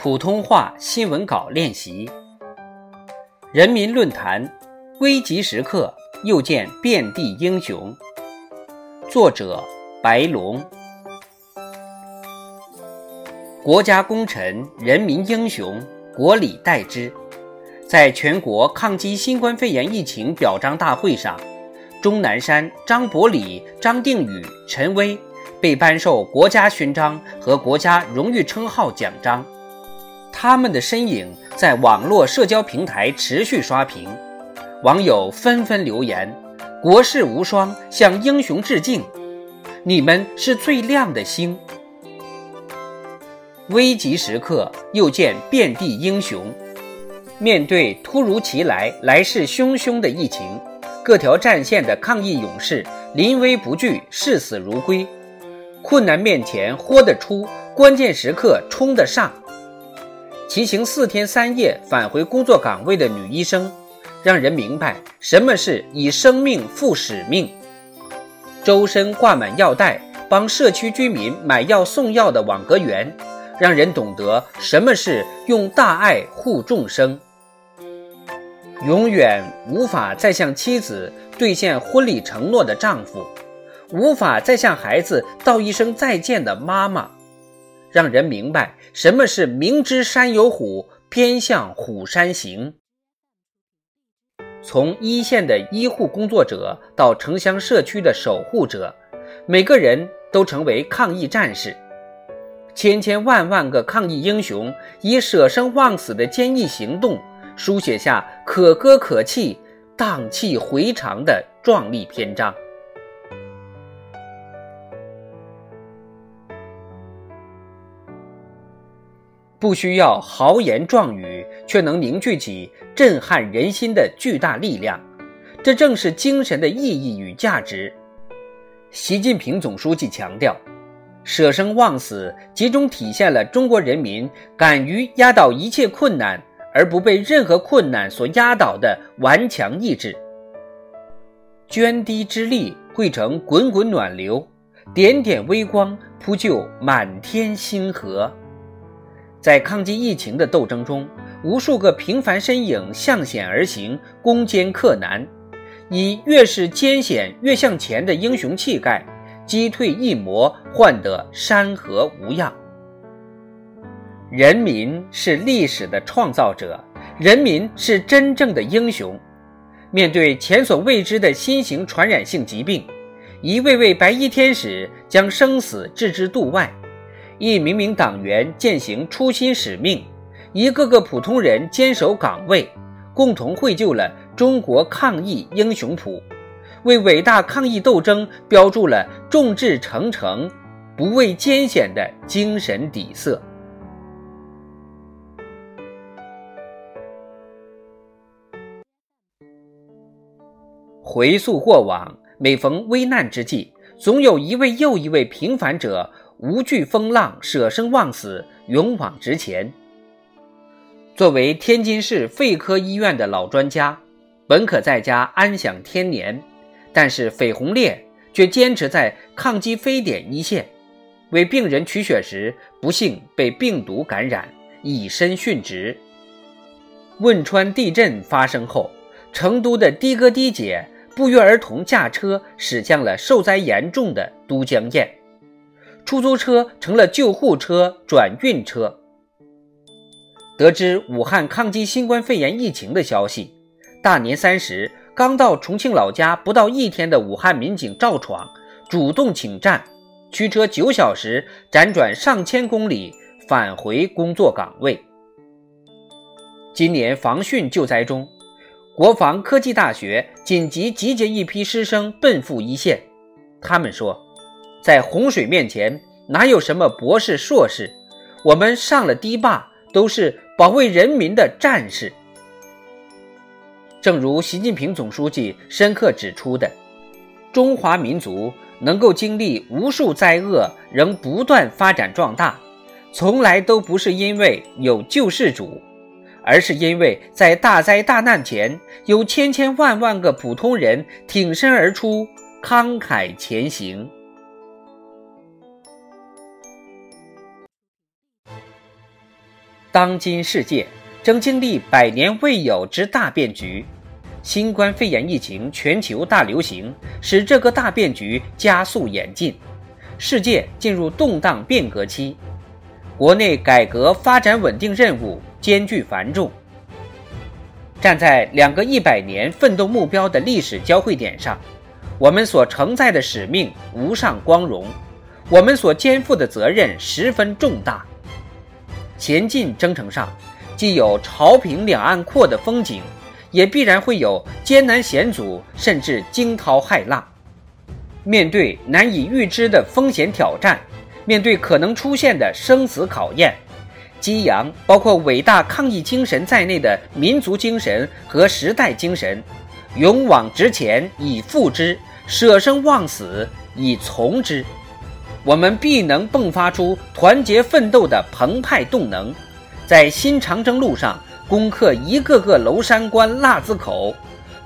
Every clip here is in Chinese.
普通话新闻稿练习。人民论坛：危急时刻又见遍地英雄。作者：白龙。国家功臣、人民英雄，国礼待之。在全国抗击新冠肺炎疫情表彰大会上，钟南山、张伯礼、张定宇、陈薇被颁授国家勋章和国家荣誉称号奖章。他们的身影在网络社交平台持续刷屏，网友纷纷留言：“国士无双，向英雄致敬！你们是最亮的星。”危急时刻又见遍地英雄。面对突如其来、来势汹汹的疫情，各条战线的抗疫勇士临危不惧、视死如归。困难面前豁得出，关键时刻冲得上。骑行四天三夜返回工作岗位的女医生，让人明白什么是以生命赴使命。周身挂满药袋，帮社区居民买药送药的网格员，让人懂得什么是用大爱护众生。永远无法再向妻子兑现婚礼承诺的丈夫，无法再向孩子道一声再见的妈妈。让人明白什么是明知山有虎，偏向虎山行。从一线的医护工作者到城乡社区的守护者，每个人都成为抗疫战士。千千万万个抗疫英雄以舍生忘死的坚毅行动，书写下可歌可泣、荡气回肠的壮丽篇章。不需要豪言壮语，却能凝聚起震撼人心的巨大力量，这正是精神的意义与价值。习近平总书记强调，舍生忘死集中体现了中国人民敢于压倒一切困难而不被任何困难所压倒的顽强意志。涓滴之力汇成滚滚暖流，点点微光铺就满天星河。在抗击疫情的斗争中，无数个平凡身影向险而行，攻坚克难，以越是艰险越向前的英雄气概，击退疫魔，换得山河无恙。人民是历史的创造者，人民是真正的英雄。面对前所未知的新型传染性疾病，一位位白衣天使将生死置之度外。一名名党员践行初心使命，一个个普通人坚守岗位，共同绘就了中国抗疫英雄谱，为伟大抗疫斗争标注了众志成城、不畏艰险的精神底色。回溯过往，每逢危难之际，总有一位又一位平凡者。无惧风浪，舍生忘死，勇往直前。作为天津市肺科医院的老专家，本可在家安享天年，但是绯红烈却坚持在抗击非典一线，为病人取血时不幸被病毒感染，以身殉职。汶川地震发生后，成都的的哥的姐不约而同驾车驶向了受灾严重的都江堰。出租车成了救护车、转运车。得知武汉抗击新冠肺炎疫情的消息，大年三十刚到重庆老家不到一天的武汉民警赵闯主动请战，驱车九小时辗转上千公里返回工作岗位。今年防汛救灾中，国防科技大学紧急集结一批师生奔赴一线，他们说。在洪水面前，哪有什么博士、硕士？我们上了堤坝，都是保卫人民的战士。正如习近平总书记深刻指出的，中华民族能够经历无数灾厄，仍不断发展壮大，从来都不是因为有救世主，而是因为在大灾大难前，有千千万万个普通人挺身而出，慷慨前行。当今世界正经历百年未有之大变局，新冠肺炎疫情全球大流行，使这个大变局加速演进，世界进入动荡变革期，国内改革发展稳定任务艰巨繁重。站在两个一百年奋斗目标的历史交汇点上，我们所承载的使命无上光荣，我们所肩负的责任十分重大。前进征程上，既有潮平两岸阔的风景，也必然会有艰难险阻，甚至惊涛骇浪。面对难以预知的风险挑战，面对可能出现的生死考验。激扬包括伟大抗疫精神在内的民族精神和时代精神，勇往直前以赴之，舍生忘死以从之，我们必能迸发出团结奋斗的澎湃动能，在新长征路上攻克一个个娄山关腊子口，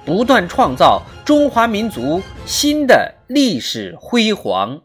不断创造中华民族新的历史辉煌。